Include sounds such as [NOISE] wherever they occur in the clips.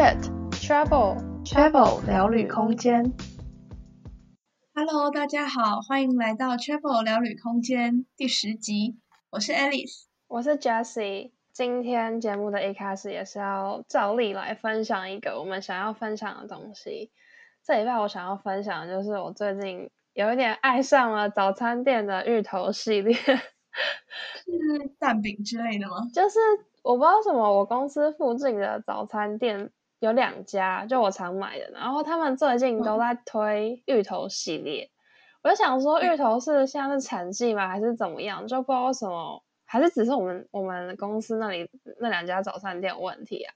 Chat Travel Travel 聊旅空间。Hello，大家好，欢迎来到 Travel 聊旅空间第十集。我是 Alice，我是 Jessie。今天节目的一开始也是要照例来分享一个我们想要分享的东西。这礼拜我想要分享的就是我最近有一点爱上了早餐店的芋头系列，是蛋饼之类的吗？就是我不知道什么，我公司附近的早餐店有两家，就我常买的，然后他们最近都在推芋头系列。我就想说，芋头是现在是产季吗？还是怎么样？就不知道为什么，还是只是我们我们公司那里那两家早餐店有问题啊？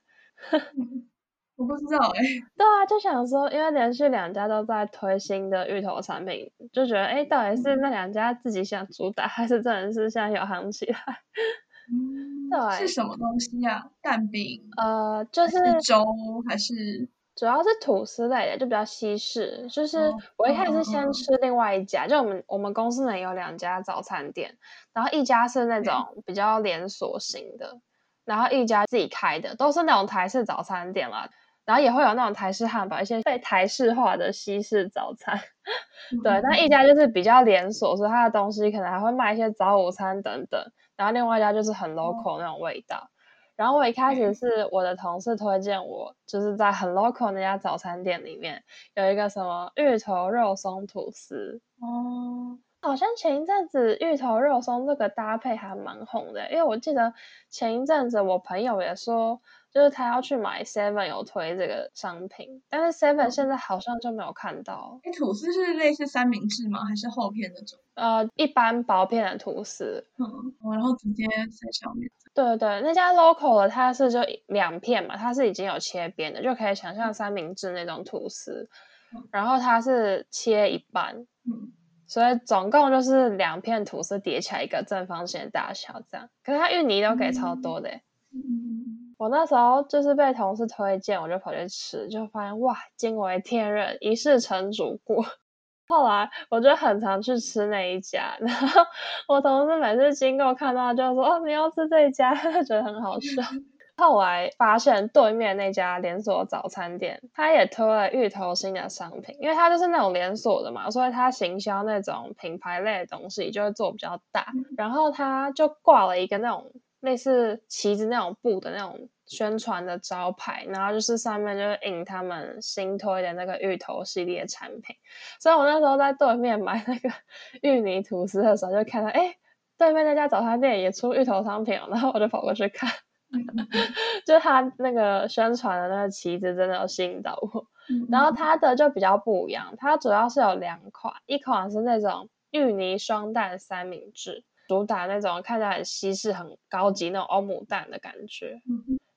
[LAUGHS] 我不知道哎、欸。对啊，就想说，因为连续两家都在推新的芋头产品，就觉得哎，到底是那两家自己想主打，还是真的是现在有行起来？嗯，对，是什么东西呀、啊？蛋饼？呃，就是，是粥还是？主要是吐司类的，就比较西式。就是我一开始是先吃另外一家，哦、就我们我们公司呢有两家早餐店，然后一家是那种比较连锁型的，然后一家自己开的，都是那种台式早餐店啦。然后也会有那种台式汉堡，一些被台式化的西式早餐。[LAUGHS] 对，那一家就是比较连锁，所以它的东西可能还会卖一些早午餐等等。然后另外一家就是很 local 那种味道。然后我一开始是我的同事推荐我，就是在很 local 那家早餐店里面有一个什么芋头肉松吐司哦，好像前一阵子芋头肉松这个搭配还蛮红的，因为我记得前一阵子我朋友也说。就是他要去买 Seven 有推这个商品，但是 Seven 现在好像就没有看到。哎，吐司是类似三明治吗？还是厚片那种？呃，一般薄片的吐司。嗯，然后直接在上面。对对对，那家 local 的它是就两片嘛，它是已经有切边的，就可以想象三明治那种吐司。嗯，然后它是切一半，嗯，所以总共就是两片吐司叠起来一个正方形的大小这样。可是它芋泥都给超多的。我那时候就是被同事推荐，我就跑去吃，就发现哇，惊为天人，一试成主顾。[LAUGHS] 后来我就很常去吃那一家，[LAUGHS] 然后我同事每次经过看到就说：“哦，你要吃这一家？” [LAUGHS] 觉得很好笑。后来发现对面那家连锁早餐店，他也推了芋头新的商品，因为他就是那种连锁的嘛，所以他行销那种品牌类的东西就会做比较大，然后他就挂了一个那种类似旗子那种布的那种。宣传的招牌，然后就是上面就是印他们新推的那个芋头系列产品，所以我那时候在对面买那个 [LAUGHS] 芋泥吐司的时候，就看到哎，对面那家早餐店也出芋头商品，然后我就跑过去看，就他那个宣传的那个旗子真的有吸引到我，然后它的就比较不一样，它主要是有两款，一款是那种芋泥双蛋三明治，主打那种看起来很西式、很高级那种欧姆蛋的感觉。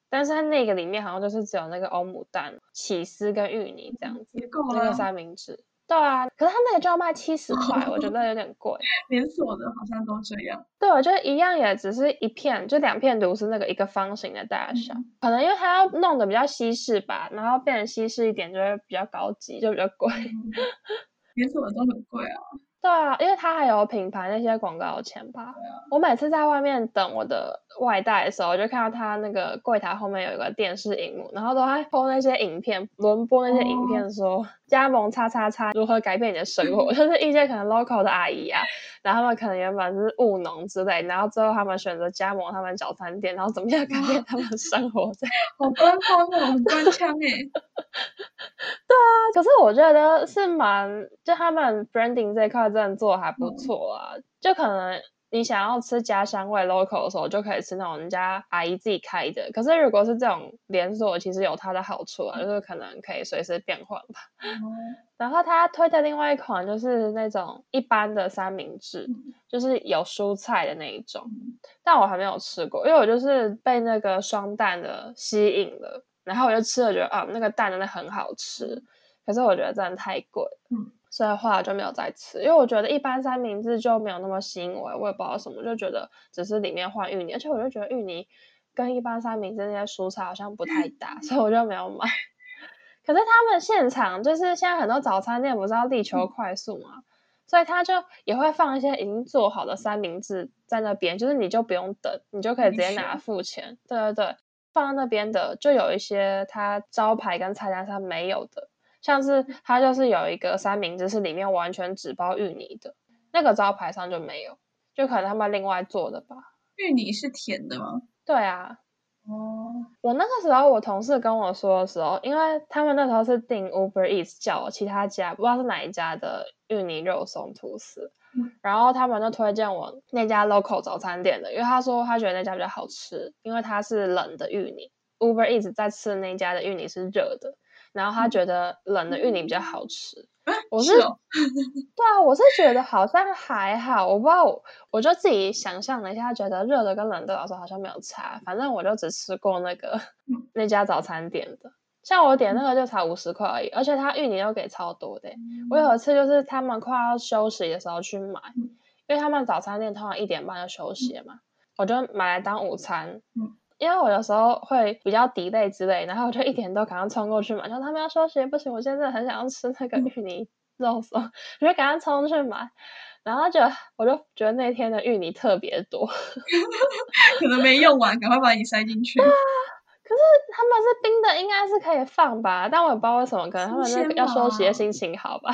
但是它那个里面好像就是只有那个欧姆蛋、起司跟芋泥这样子，那个三明治。对啊，可是它那个就要卖七十块，我觉得有点贵。[LAUGHS] 连锁的好像都这样。对，我觉得一样，也只是一片，就两片都是那个一个方形的大小。嗯、可能因为它要弄得比较西式吧，然后变成西式一点就会比较高级，就比较贵。嗯、[LAUGHS] 连锁的都很贵啊。对啊，因为它还有品牌那些广告钱吧。我每次在外面等我的外带的时候，我就看到他那个柜台后面有一个电视荧幕，然后都在播那些影片，轮播那些影片说，说、哦、加盟叉叉叉如何改变你的生活，就是一些可能 local 的阿姨啊，然后他们可能原本是务农之类，然后最后他们选择加盟他们早餐店，然后怎么样改变他们的生活这样？[LAUGHS] 好官方哦，很官腔诶。[LAUGHS] 对啊，可是我觉得是蛮，就他们 branding 这一块真的做得还不错啊，嗯、就可能。你想要吃家乡味 local 的时候，就可以吃那种人家阿姨自己开的。可是如果是这种连锁，其实有它的好处啊，就是可能可以随时变换吧。嗯、[LAUGHS] 然后他推的另外一款就是那种一般的三明治，嗯、就是有蔬菜的那一种，嗯、但我还没有吃过，因为我就是被那个双蛋的吸引了，然后我就吃了，觉得啊，那个蛋真的很好吃。可是我觉得真的太贵。嗯所以后来就没有再吃，因为我觉得一般三明治就没有那么吸引我，我也不知道什么，就觉得只是里面换芋泥，而且我就觉得芋泥跟一般三明治那些蔬菜好像不太搭，所以我就没有买。可是他们现场就是现在很多早餐店不是要力求快速嘛，所以他就也会放一些已经做好的三明治在那边，就是你就不用等，你就可以直接拿付钱。对对对。放在那边的，就有一些它招牌跟菜单上没有的，像是它就是有一个三明治是里面完全只包芋泥的，那个招牌上就没有，就可能他们另外做的吧。芋泥是甜的吗？对啊。哦，我那个时候我同事跟我说的时候，因为他们那时候是订 Uber Eats 叫其他家，不知道是哪一家的芋泥肉松吐司，嗯、然后他们就推荐我那家 local 早餐店的，因为他说他觉得那家比较好吃，因为它是冷的芋泥，Uber Eats 在吃的那家的芋泥是热的，然后他觉得冷的芋泥比较好吃。嗯我是，是、哦、[LAUGHS] 对啊，我是觉得好像还好，我不知道我，我就自己想象了一下，觉得热的跟冷的来说好像没有差，反正我就只吃过那个那家早餐店的，像我点那个就才五十块而已，而且他芋泥又给超多的。我有一次就是他们快要休息的时候去买，因为他们早餐店通常一点半就休息了嘛，我就买来当午餐。因为我有时候会比较 delay 之类，然后我就一点都赶快冲过去买。然后他们要休息，不行，我现在很想要吃那个芋泥肉松，就赶快冲去买。然后就我就觉得那天的芋泥特别多，[LAUGHS] 可能没用完，赶快把你塞进去。[LAUGHS] 对啊，可是他们是冰的，应该是可以放吧？但我也不知道为什么，可能他们那个要休息的心情好吧。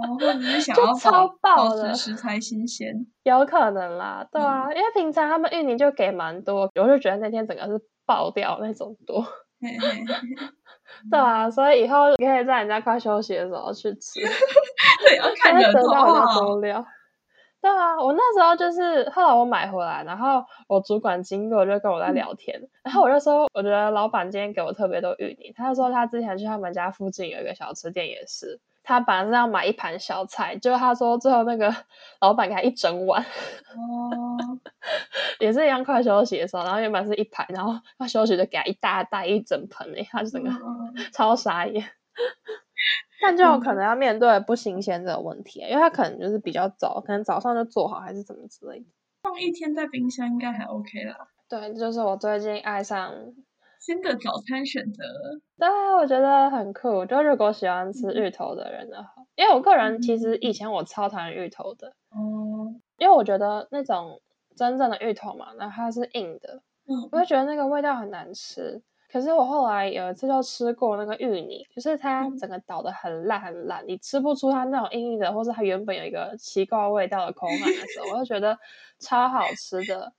哦，或者是想要超爆的食材新鲜，[LAUGHS] 有可能啦，对啊，嗯、因为平常他们芋泥就给蛮多，我就觉得那天整个是爆掉那种多，[LAUGHS] 对啊，所以以后可以在人家快休息的时候去吃，[LAUGHS] 对，要看人多多料。对啊，我那时候就是后来我买回来，然后我主管经过就跟我在聊天，嗯、然后我就说，我觉得老板今天给我特别多芋泥，他就说他之前去他们家附近有一个小吃店也是。他本来是要买一盘小菜，结果他说最后那个 [LAUGHS] 老板给他一整碗，哦，也是一样快休息的时候，然后原本是一盘，然后他休息就给他一大袋一整盆诶，他就整个、哦、[LAUGHS] 超傻眼。[LAUGHS] 但就有可能要面对不新鲜这个问题，嗯、因为他可能就是比较早，可能早上就做好还是怎么之类的，放一天在冰箱应该还 OK 啦。对，就是我最近爱上。新的早餐选择，对啊，我觉得很酷。就如果喜欢吃芋头的人的话，嗯、因为我个人其实以前我超讨厌芋头的，哦、嗯，因为我觉得那种真正的芋头嘛，然后它是硬的，嗯，我就觉得那个味道很难吃。可是我后来有一次就吃过那个芋泥，就是它整个捣的很烂很烂，你吃不出它那种硬硬的，或是它原本有一个奇怪味道的口感的时候，我就觉得超好吃的。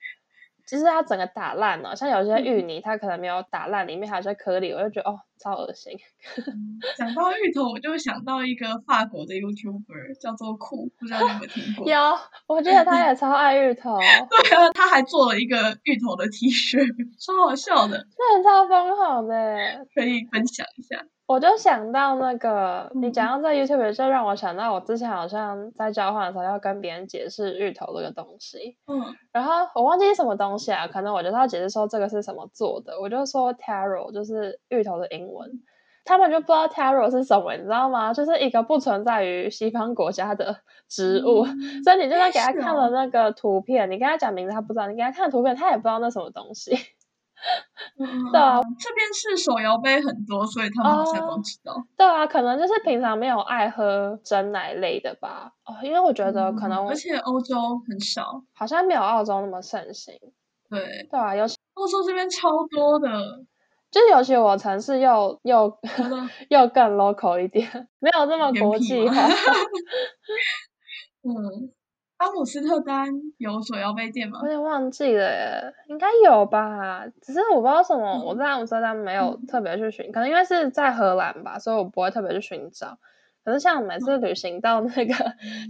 其实它整个打烂了，像有些芋泥，它可能没有打烂，里面还有些颗粒，我就觉得哦，超恶心。[LAUGHS] 讲到芋头，我就想到一个法国的 YouTuber，叫做酷，不知道你有没有听过？有，我觉得他也超爱芋头。[LAUGHS] 对啊，他还做了一个芋头的 T 恤，[LAUGHS] 超好笑的，这超疯好的，可以分享一下。我就想到那个，你讲到在 YouTube 就让我想到，我之前好像在交换的时候要跟别人解释芋头这个东西，嗯，然后我忘记是什么东西啊，可能我就是要解释说这个是什么做的，我就说 taro 就是芋头的英文，他们就不知道 taro 是什么，你知道吗？就是一个不存在于西方国家的植物，嗯、所以你就算给他看了那个图片，哦、你跟他讲名字他不知道，你给他看图片他也不知道那什么东西。嗯、对啊，这边是手摇杯很多，所以他们好像都知道。对啊，可能就是平常没有爱喝真奶类的吧。哦，因为我觉得可能、嗯，而且欧洲很少，好像没有澳洲那么盛行。对，对啊，尤其欧洲这边超多的，就是尤其我城市又又 [LAUGHS] 又更 local 一点，没有这么国际化。[LAUGHS] 嗯。阿姆斯特丹有手摇杯店吗？我有点忘记了耶，应该有吧。只是我不知道什么，嗯、我在阿姆斯特丹没有特别去寻，嗯、可能因为是在荷兰吧，所以我不会特别去寻找。可是像每次旅行到那个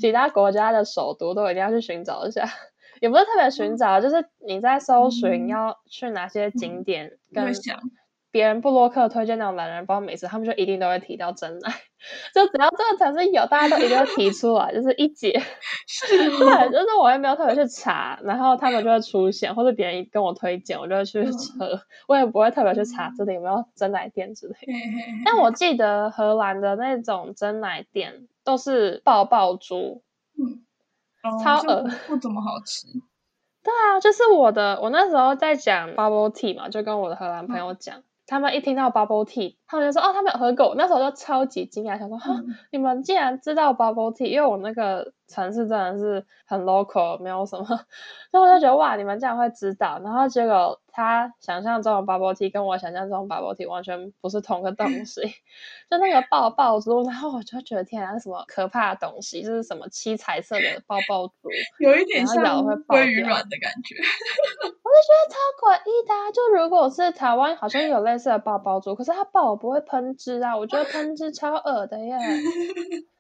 其他国家的首都，都一定要去寻找一下。[LAUGHS] 也不是特别寻找，嗯、就是你在搜寻要去哪些景点跟，跟别人布洛克推荐那种懒人包每次，他们就一定都会提到真奶。就只要这个城市有，大家都一定要提出来，就是一解。[LAUGHS] 是对，就是我也没有特别去查，然后他们就会出现，或者别人跟我推荐，我就会去喝。嗯、我也不会特别去查这里有没有真奶店之类的。但我记得荷兰的那种真奶店都是爆爆珠，嗯，超恶恶，不怎么好吃。对啊，就是我的，我那时候在讲 bubble tea 嘛，就跟我的荷兰朋友讲。嗯他们一听到 bubble tea，他们就说哦，他们有喝过。那时候就超级惊讶，想说哈，你们竟然知道 bubble tea？因为我那个城市真的是很 local，没有什么，[LAUGHS] 所以我就觉得哇，你们这样会知道。然后结果他想象中的 bubble tea 跟我想象中的 bubble tea 完全不是同个东 [LAUGHS] 西，就那个爆爆珠，然后我就觉得天啊，什么可怕的东西？就是什么七彩色的爆爆珠，[LAUGHS] 有一点像鲑鱼卵的感觉。我就觉得超诡异的啊！就如果是台湾，好像有类似的爆爆珠，可是它爆不会喷汁啊！我觉得喷汁超恶的耶。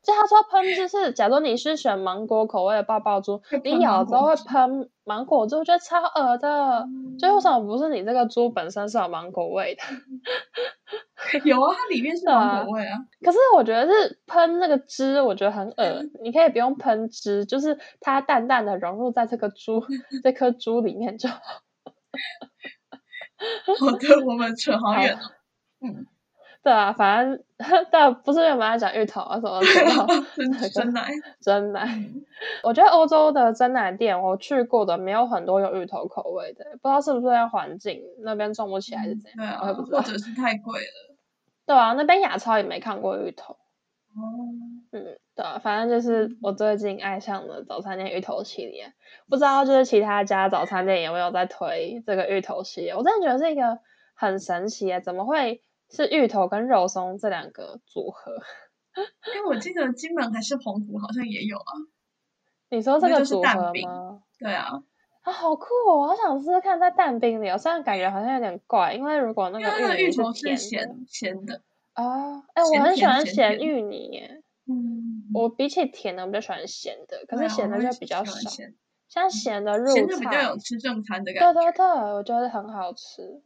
就他说喷汁是，假如你是选芒果口味的爆爆珠，你咬之后会喷芒果汁，我觉得超恶的。就、嗯、为什么不是你这个珠本身是有芒果味的？[LAUGHS] 有啊，它里面是芒果味啊。可是我觉得是喷那个汁，我觉得很恶、嗯。你可以不用喷汁，就是它淡淡的融入在这个珠 [LAUGHS] 这颗珠里面就好。好的，我们扯好远了。嗯。对啊，反正 [LAUGHS] 但不是原本要讲芋头啊什么的，[LAUGHS] 真奶真奶。我觉得欧洲的真奶店我去过的没有很多有芋头口味的，不知道是不是因为环境那边种不起来还是怎样，对啊，我也不知道，或者是太贵了。[LAUGHS] 对啊，那边亚超也没看过芋头。哦，嗯，对啊，反正就是我最近爱上了早餐店芋头系列，不知道就是其他家早餐店有没有在推这个芋头系列？我真的觉得是一个很神奇耶，怎么会？是芋头跟肉松这两个组合，因为我记得金门还是澎湖好像也有啊。你说这个组合吗？对啊，啊好酷哦！我好想试试看在蛋饼里哦，虽然感觉好像有点怪，因为如果那个芋头是咸咸的啊，哎、欸，我很喜欢咸芋泥耶。嗯，我比起甜的，我比较喜欢咸的，可是咸的就比较少。像咸的肉菜，咸的比较有吃正餐的感觉。对对对，我觉得很好吃。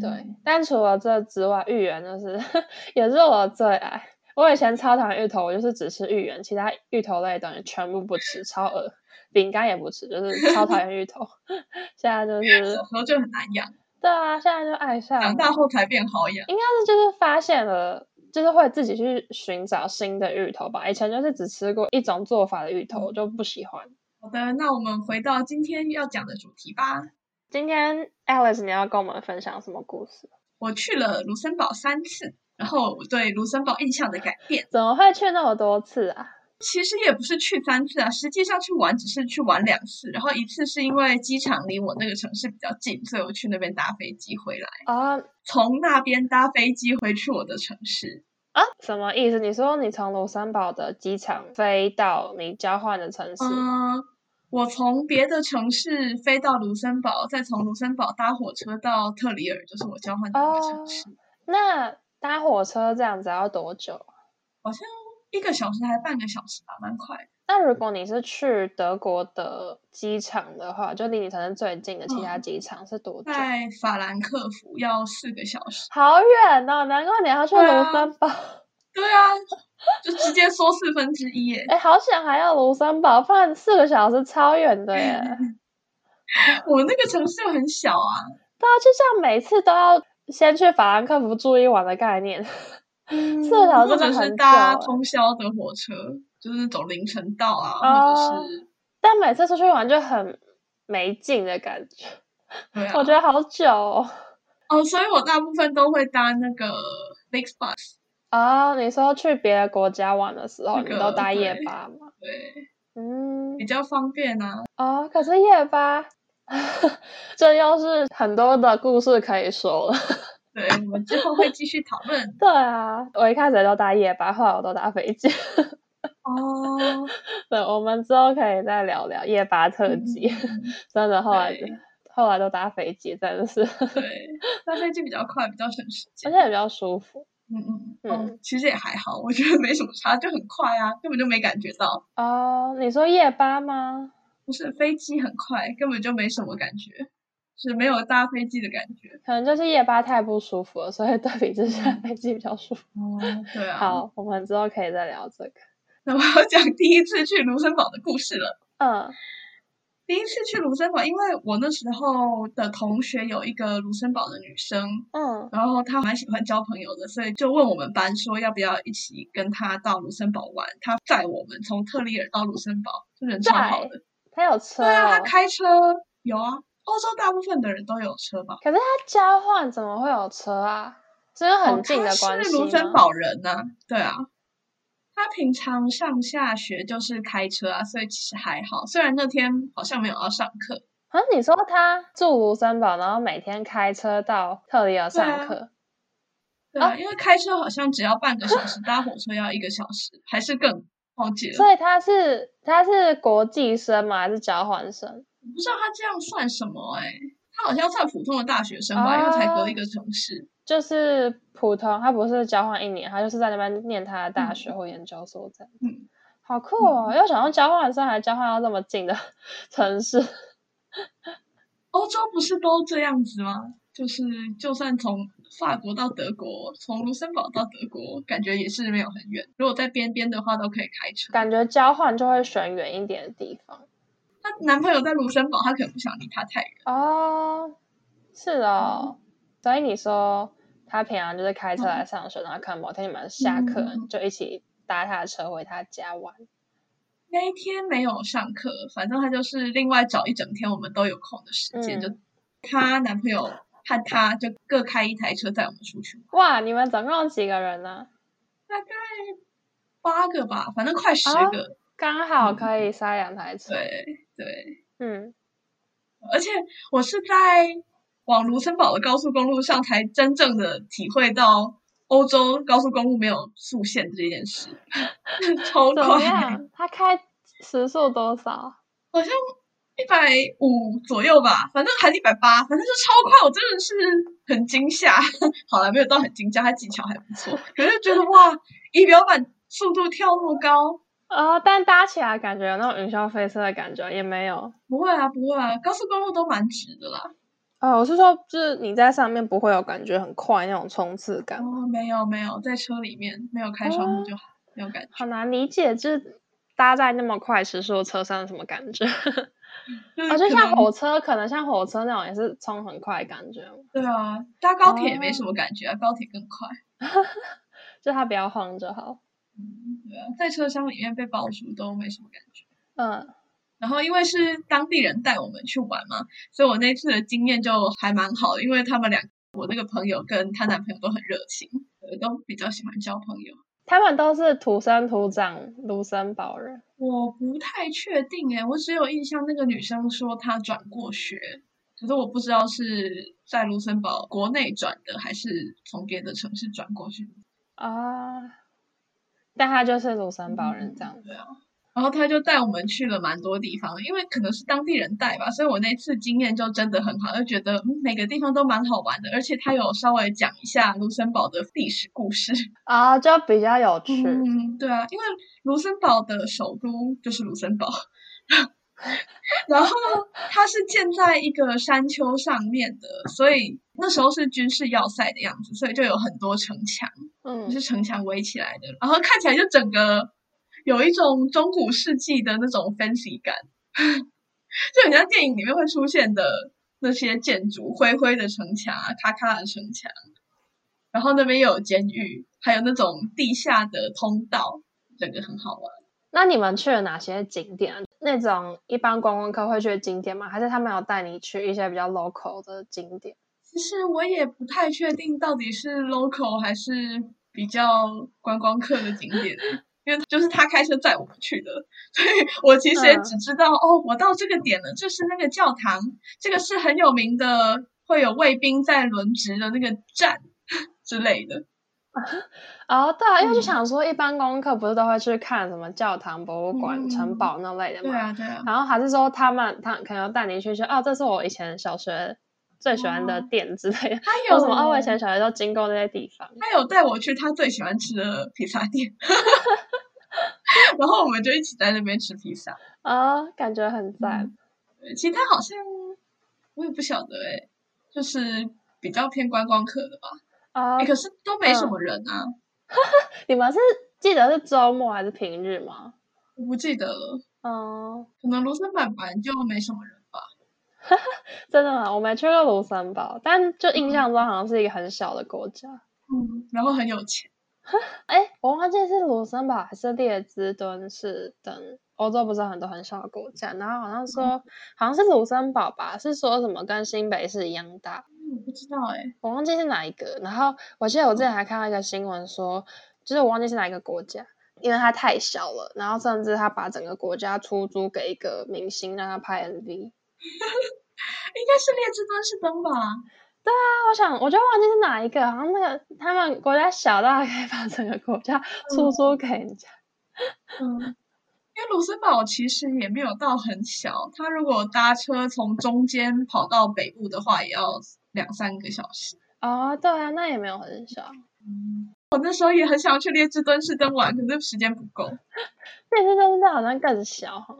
对、嗯，但除了这之外，芋圆就是 [LAUGHS] 也是我的最爱。我以前超讨厌芋头，我就是只吃芋圆，其他芋头类的东西全部不吃，超恶。饼干也不吃，就是超讨厌芋头。[LAUGHS] 现在就是小时候就很难养。对啊，现在就爱上。长大后才变好养。应该是就是发现了，就是会自己去寻找新的芋头吧。以前就是只吃过一种做法的芋头，我就不喜欢。好的，那我们回到今天要讲的主题吧。今天 Alice，你要跟我们分享什么故事？我去了卢森堡三次，然后我对卢森堡印象的改变。怎么会去那么多次啊？其实也不是去三次啊，实际上去玩只是去玩两次，然后一次是因为机场离我那个城市比较近，所以我去那边搭飞机回来啊，从那边搭飞机回去我的城市啊？什么意思？你说你从卢森堡的机场飞到你交换的城市？嗯。我从别的城市飞到卢森堡，再从卢森堡搭火车到特里尔，就是我交换的那个城市。哦，那搭火车这样子要多久？好像一个小时还半个小时吧，蛮快。那如果你是去德国的机场的话，就离你城市最近的其他机场是多久？嗯，在法兰克福要四个小时。好远哦，难怪你要去卢森堡。对啊。就直接缩四分之一耶！哎，好想还要庐山堡，不然四个小时超远的耶。[LAUGHS] 我那个城市又很小啊，对啊，就像每次都要先去法兰克福住一晚的概念。[LAUGHS] 嗯、四个小时是搭通宵的火车，就是走凌晨到啊，呃、或者是……但每次出去玩就很没劲的感觉。[LAUGHS] 对啊，我觉得好久哦。哦，所以我大部分都会搭那个 FlixBus。啊、哦，你说去别的国家玩的时候，那个、你都搭夜巴吗？[LAUGHS] 对，嗯，比较方便啊。啊，可是夜巴，[LAUGHS] 这又是很多的故事可以说了。[LAUGHS] 对，我们之后会继续讨论。对啊，我一开始都搭夜巴，后来我都搭飞机。哦，对，我们之后可以再聊聊夜巴特辑。嗯、真的，后来后来都搭飞机，真的是。对，搭飞机比较快，比较省时间，而且也比较舒服。嗯嗯嗯，其实也还好，我觉得没什么差，就很快啊，根本就没感觉到。哦，你说夜巴吗？不是，飞机很快，根本就没什么感觉，是没有搭飞机的感觉。可能就是夜巴太不舒服了，所以对比之下，飞机比较舒服。哦，对啊。好，我们之后可以再聊这个。那我要讲第一次去卢森堡的故事了。嗯。第一次去卢森堡，因为我那时候的同学有一个卢森堡的女生，嗯，然后她蛮喜欢交朋友的，所以就问我们班说要不要一起跟她到卢森堡玩。她载我们从特里尔到卢森堡，就人超好的。她有车？对啊，她开车有啊。欧洲大部分的人都有车吧？可是她交换怎么会有车啊？是因为很近的关系是卢森堡人呢、啊，对啊。他平常上下学就是开车啊，所以其实还好。虽然那天好像没有要上课。啊，你说他住卢森堡，然后每天开车到特里尔上课？对啊，对啊，因为开车好像只要半个小时，搭火车要一个小时，还是更忘记了。所以他是他是国际生吗？还是交换生？我不知道他这样算什么哎、欸，他好像算普通的大学生吧，啊、因为才隔一个城市。就是普通，他不是交换一年，他就是在那边念他的大学或研究所这样。嗯，好酷哦！嗯、又想要交换生，还交换到这么近的 [LAUGHS] 城市。欧洲不是都这样子吗？就是就算从法国到德国，从卢森堡到德国，感觉也是没有很远。如果在边边的话，都可以开车。感觉交换就会选远一点的地方。她男朋友在卢森堡，他可能不想离他太远。哦，是哦。嗯、所以你说。他平常就是开车来上学，嗯、然后可能某天你们下课、嗯、就一起搭他的车回他家玩。那一天没有上课，反正他就是另外找一整天我们都有空的时间，嗯、就她男朋友和他就各开一台车载我们出去。哇，你们总共有几个人呢？大概八个吧，反正快十个，哦、刚好可以塞两台车。对、嗯、对，对嗯，而且我是在。往卢森堡的高速公路上，才真正的体会到欧洲高速公路没有速限这件事，[LAUGHS] 超快。他开时速多少？好像一百五左右吧，反正还是一百八，反正就超快。我真的是很惊吓。[LAUGHS] 好了，没有到很惊吓，他技巧还不错。可是觉得哇，仪表板速度跳那么高啊、呃！但搭起来感觉有那种云霄飞车的感觉也没有。不会啊，不会啊，高速公路都蛮直的啦。哦，我是说，就是你在上面不会有感觉很快那种冲刺感。哦，没有没有，在车里面没有开窗户就好，哦、没有感觉。好难理解，就是搭在那么快时速的车上什么感觉？[LAUGHS] 哦，就像火车，可能像火车那种也是冲很快感觉。对啊，搭高铁也没什么感觉啊，哦、高铁更快。[LAUGHS] 就它不要晃就好。嗯，对啊，在车厢里面被包住都没什么感觉。嗯。然后因为是当地人带我们去玩嘛，所以我那次的经验就还蛮好的，因为他们两，我那个朋友跟她男朋友都很热情，都比较喜欢交朋友。他们都是土生土长卢森堡人？我不太确定诶，我只有印象那个女生说她转过学，可是我不知道是在卢森堡国内转的，还是从别的城市转过去啊。但她就是卢森堡人这样子。嗯，对啊。然后他就带我们去了蛮多地方，因为可能是当地人带吧，所以我那次经验就真的很好，就觉得嗯每个地方都蛮好玩的，而且他有稍微讲一下卢森堡的历史故事 [LAUGHS] 啊，就比较有趣。嗯，对啊，因为卢森堡的首都就是卢森堡，[LAUGHS] 然后它是建在一个山丘上面的，所以那时候是军事要塞的样子，所以就有很多城墙，嗯，就是城墙围起来的，然后看起来就整个。有一种中古世纪的那种 fancy 感，[LAUGHS] 就很像电影里面会出现的那些建筑，灰灰的城墙啊，咔咔的城墙，然后那边有监狱，还有那种地下的通道，整个很好玩。那你们去了哪些景点？那种一般观光客会去的景点吗？还是他们有带你去一些比较 local 的景点？其实我也不太确定到底是 local 还是比较观光客的景点。因为就是他开车载我们去的，所以我其实也只知道、嗯、哦，我到这个点了，就是那个教堂，这个是很有名的，会有卫兵在轮值的那个站 [LAUGHS] 之类的。[LAUGHS] 哦，对啊，因为就想说，一般功课不是都会去看什么教堂、博物馆、嗯、城堡那类的嘛？对啊，对啊。然后还是说他们他可能带你去说，哦，这是我以前小学最喜欢的店之类的。他有 [LAUGHS] 什么？哦，我以前小学都经过那些地方。他有带我去他最喜欢吃的披萨店。[LAUGHS] 然后我们就一起在那边吃披萨啊，感觉很赞。对，其他好像我也不晓得哎，就是比较偏观光客的吧。啊，可是都没什么人啊。[LAUGHS] 你们是记得是周末还是平日吗？我不记得了。嗯，可能卢森堡本来就没什么人吧。[LAUGHS] 真的吗？我没去过卢森堡，但就印象中好像是一个很小的国家。嗯，然后很有钱。[LAUGHS] 哎，我忘记是卢森堡还是列支敦士登欧洲不是很多很小的国家，然后好像说、嗯、好像是卢森堡吧，是说什么跟新北市一样大。我不知道哎、欸，我忘记是哪一个。然后我记得我之前还看到一个新闻说，就是我忘记是哪一个国家，因为它太小了，然后甚至他把整个国家出租给一个明星让他拍 MV。[LAUGHS] 应该是列支敦士登吧？对啊，我想我就忘记是哪一个，好像那个他们国家小到可以把整个国家出租给人家。嗯，因为卢森堡其实也没有到很小，他如果搭车从中间跑到北部的话，也要。两三个小时啊，oh, 对啊，那也没有很小。嗯，我那时候也很想去列支敦士登玩，可是时间不够。[LAUGHS] 列支敦士登好像更小哈。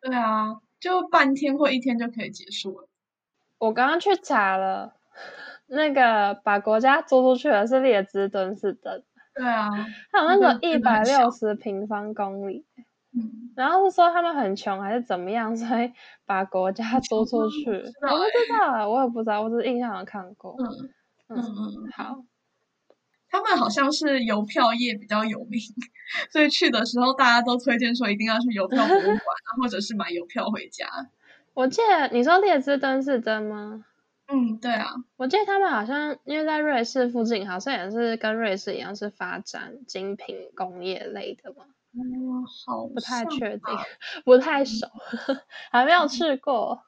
对啊，就半天或一天就可以结束了。我刚刚去查了，那个把国家租出去的是列支敦士登。对啊，他有那种一百六十平方公里。嗯，然后是说他们很穷还是怎么样，所以把国家租出去。我不知道啊，我也不知道，我只是印象有看过。嗯嗯嗯，好。他们好像是邮票业比较有名，[LAUGHS] 所以去的时候大家都推荐说一定要去邮票博物馆啊，或者是买邮票回家。我记得你说列支敦士登吗？嗯，对啊。我记得他们好像因为在瑞士附近，好像也是跟瑞士一样是发展精品工业类的嘛。嗯，好，不太确定，不太熟，还没有去过。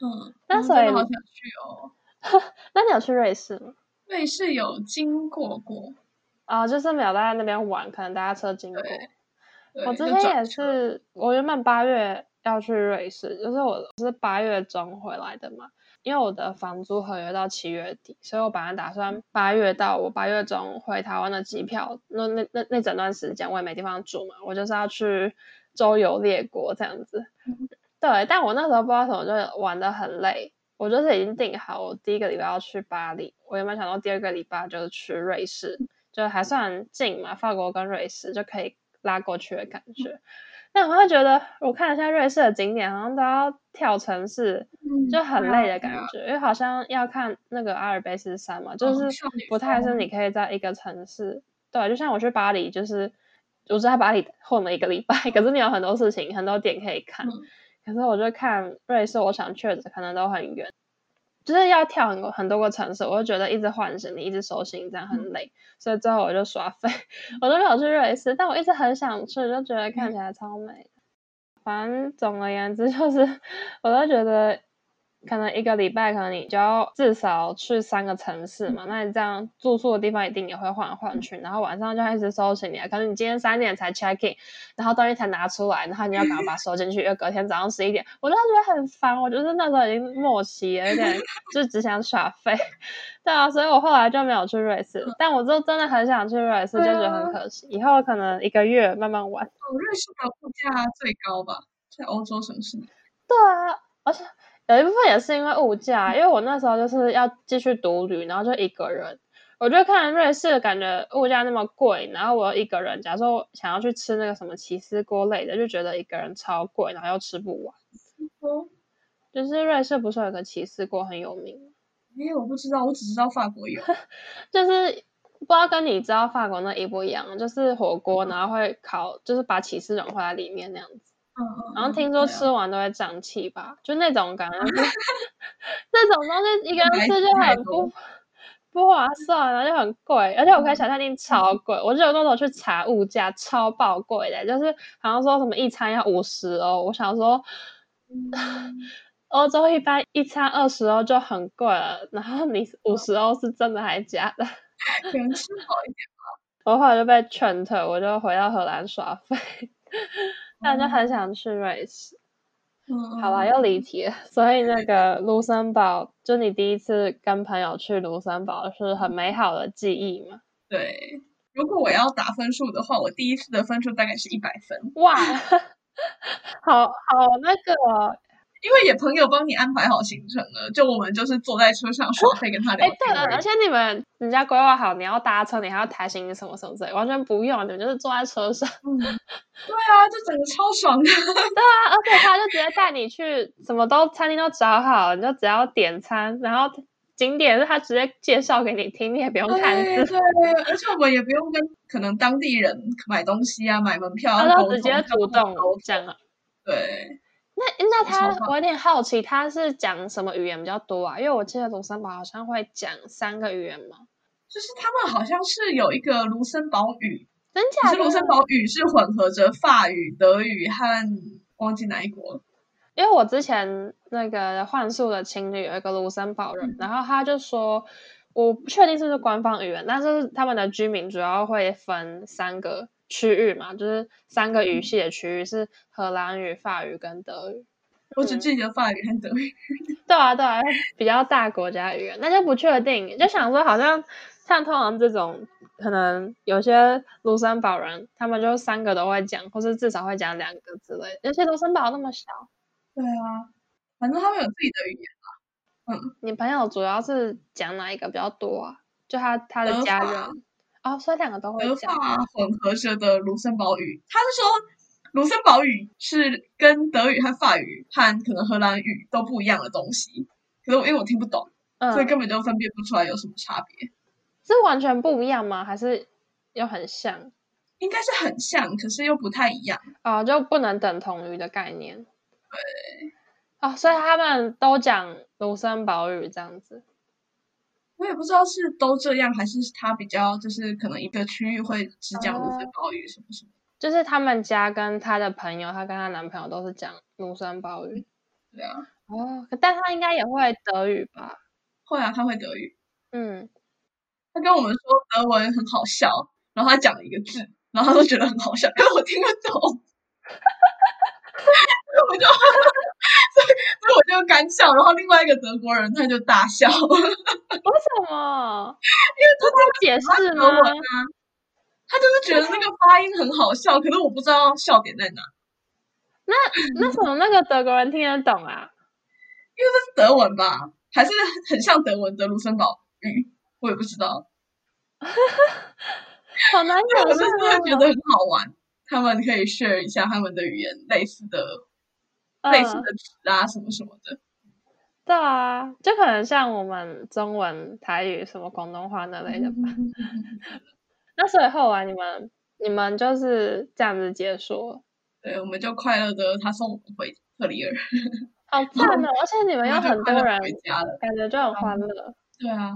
嗯，那所以好想去哦。[LAUGHS] 那你有去瑞士吗？瑞士有经过过，啊，就是没有在那边玩，可能大家车经过。我之前也是，我原本八月要去瑞士，就是我是八月中回来的嘛。因为我的房租合约到七月底，所以我本来打算八月到我八月中回台湾的机票，那那那那整段时间我也没地方住嘛，我就是要去周游列国这样子。对，但我那时候不知道什么，就玩的很累。我就是已经定好，我第一个礼拜要去巴黎，我原本想到第二个礼拜就是去瑞士，就还算近嘛，法国跟瑞士就可以拉过去的感觉。但我会觉得，我看了一下瑞士的景点，好像都要跳城市，就很累的感觉，嗯、因为好像要看那个阿尔卑斯山嘛，就是不太是你可以在一个城市。对，就像我去巴黎，就是我是在巴黎混了一个礼拜，[LAUGHS] 可是你有很多事情，很多点可以看。嗯、可是我就看瑞士，我想去的可能都很远。就是要跳很多很多个城市，我就觉得一直换行李，一直收行李这样很累，嗯、所以最后我就刷废，[LAUGHS] 我都没有去瑞士，但我一直很想去，就觉得看起来超美。嗯、反正总而言之，就是 [LAUGHS] 我都觉得。可能一个礼拜，可能你就要至少去三个城市嘛。那你这样住宿的地方一定也会换来换去，然后晚上就开始收行李。可能你今天三点才 check in，然后东西才拿出来，然后你要赶快把它收进去，因为隔天早上十一点，我就觉得很烦。我就是那时候已经末期了，有点就只想耍废。[LAUGHS] 对啊，所以我后来就没有去瑞士。但我就真的很想去瑞士，就觉得很可惜。以后可能一个月慢慢玩。哦，瑞士的物价最高吧，在欧洲城市。对啊，而且。有一部分也是因为物价，因为我那时候就是要继续独旅，然后就一个人，我就看瑞士，感觉物价那么贵，然后我又一个人，假如说想要去吃那个什么起司锅类的，就觉得一个人超贵，然后又吃不完。嗯、就是瑞士不是有个起司锅很有名吗？因为我不知道，我只知道法国有，[LAUGHS] 就是不知道跟你知道法国那一不一样，就是火锅，然后会烤，就是把起司融化在里面那样子。然后听说吃完都会胀气吧，啊、就那种感觉，那种东西一个人吃就很不不划算，然后就很贵，而且我可以想象超贵。嗯、我就有那时候去查物价，超爆贵的，就是好像说什么一餐要五十欧，我想说，嗯、欧洲一般一餐二十欧就很贵了，然后你五十欧是真的还是假的？能吃 [LAUGHS] 好一点吗。我后来就被劝退，我就回到荷兰耍废。但就很想去瑞士，嗯，好吧，又离题了。所以那个卢森堡，就你第一次跟朋友去卢森堡，是很美好的记忆嘛？对，如果我要打分数的话，我第一次的分数大概是一百分。哇，[LAUGHS] 好好那个。因为也朋友帮你安排好行程了，就我们就是坐在车上耍废跟他聊天。哎，对了，而且你们人家规划好你要搭车，你还要抬行李什么什么之类，完全不用，你们就是坐在车上。嗯，对啊，就整个超爽的。[LAUGHS] 对啊，而且他就直接带你去，什么都餐厅都找好，你就只要点餐，然后景点是他直接介绍给你听，你也不用看字。对，对，而且我们也不用跟可能当地人买东西啊，买门票啊，他都直接主动讲了。对。那那他，我有点好奇，他是讲什么语言比较多啊？因为我记得卢森堡好像会讲三个语言嘛。就是他们好像是有一个卢森堡语，真假的？是卢森堡语是混合着法语、德语和忘记哪一国了。因为我之前那个幻术的情侣有一个卢森堡人，嗯、然后他就说，我不确定是不是官方语言，但是他们的居民主要会分三个。区域嘛，就是三个语系的区域是荷兰语、法语跟德语。我只记得法语和德语。嗯、[LAUGHS] 对啊，对啊，比较大国家语言，那就不确定。就想说，好像像通常这种，可能有些卢森堡人，他们就三个都会讲，或是至少会讲两个之类。而且卢森堡那么小。对啊，反正他们有自己的语言嘛。嗯，你朋友主要是讲哪一个比较多啊？就他他的家人。哦，所以两个都会讲。德法混合着的卢森堡语，他是说卢森堡语是跟德语和法语和可能荷兰语都不一样的东西。可是我因为我听不懂，嗯、所以根本就分辨不出来有什么差别。是完全不一样吗？还是又很像？应该是很像，可是又不太一样。啊、哦，就不能等同于的概念。对。啊、哦，所以他们都讲卢森堡语这样子。我也不知道是都这样，还是他比较就是可能一个区域会只讲卢森堡语什么什么。就是他们家跟他的朋友，他跟他男朋友都是讲卢森堡语。对啊。哦，但他应该也会德语吧？会啊，他会德语。嗯。他跟我们说德文很好笑，然后他讲了一个字，然后他都觉得很好笑，可是我听不懂。我就。[LAUGHS] 所以我就干笑，然后另外一个德国人他就大笑。为什么？因为他在解释德文啊，他就是觉得那个发音很好笑，可是我不知道笑点在哪。那那什么那个德国人听得懂啊？因为这是德文吧？还是很像德文的卢森堡语？我也不知道。[LAUGHS] 好难讲，[LAUGHS] 我是真的觉得很好玩。他们可以 share 一下他们的语言类似的。类似的词啊，什么什么的，对啊，就可能像我们中文、台语、什么广东话那类的吧。[LAUGHS] 那所以后来你们你们就是这样子结束，对，我们就快乐的他送我们回特里尔，[LAUGHS] 好赞哦！而且你们有很多人回家了，感觉就很欢乐。对啊，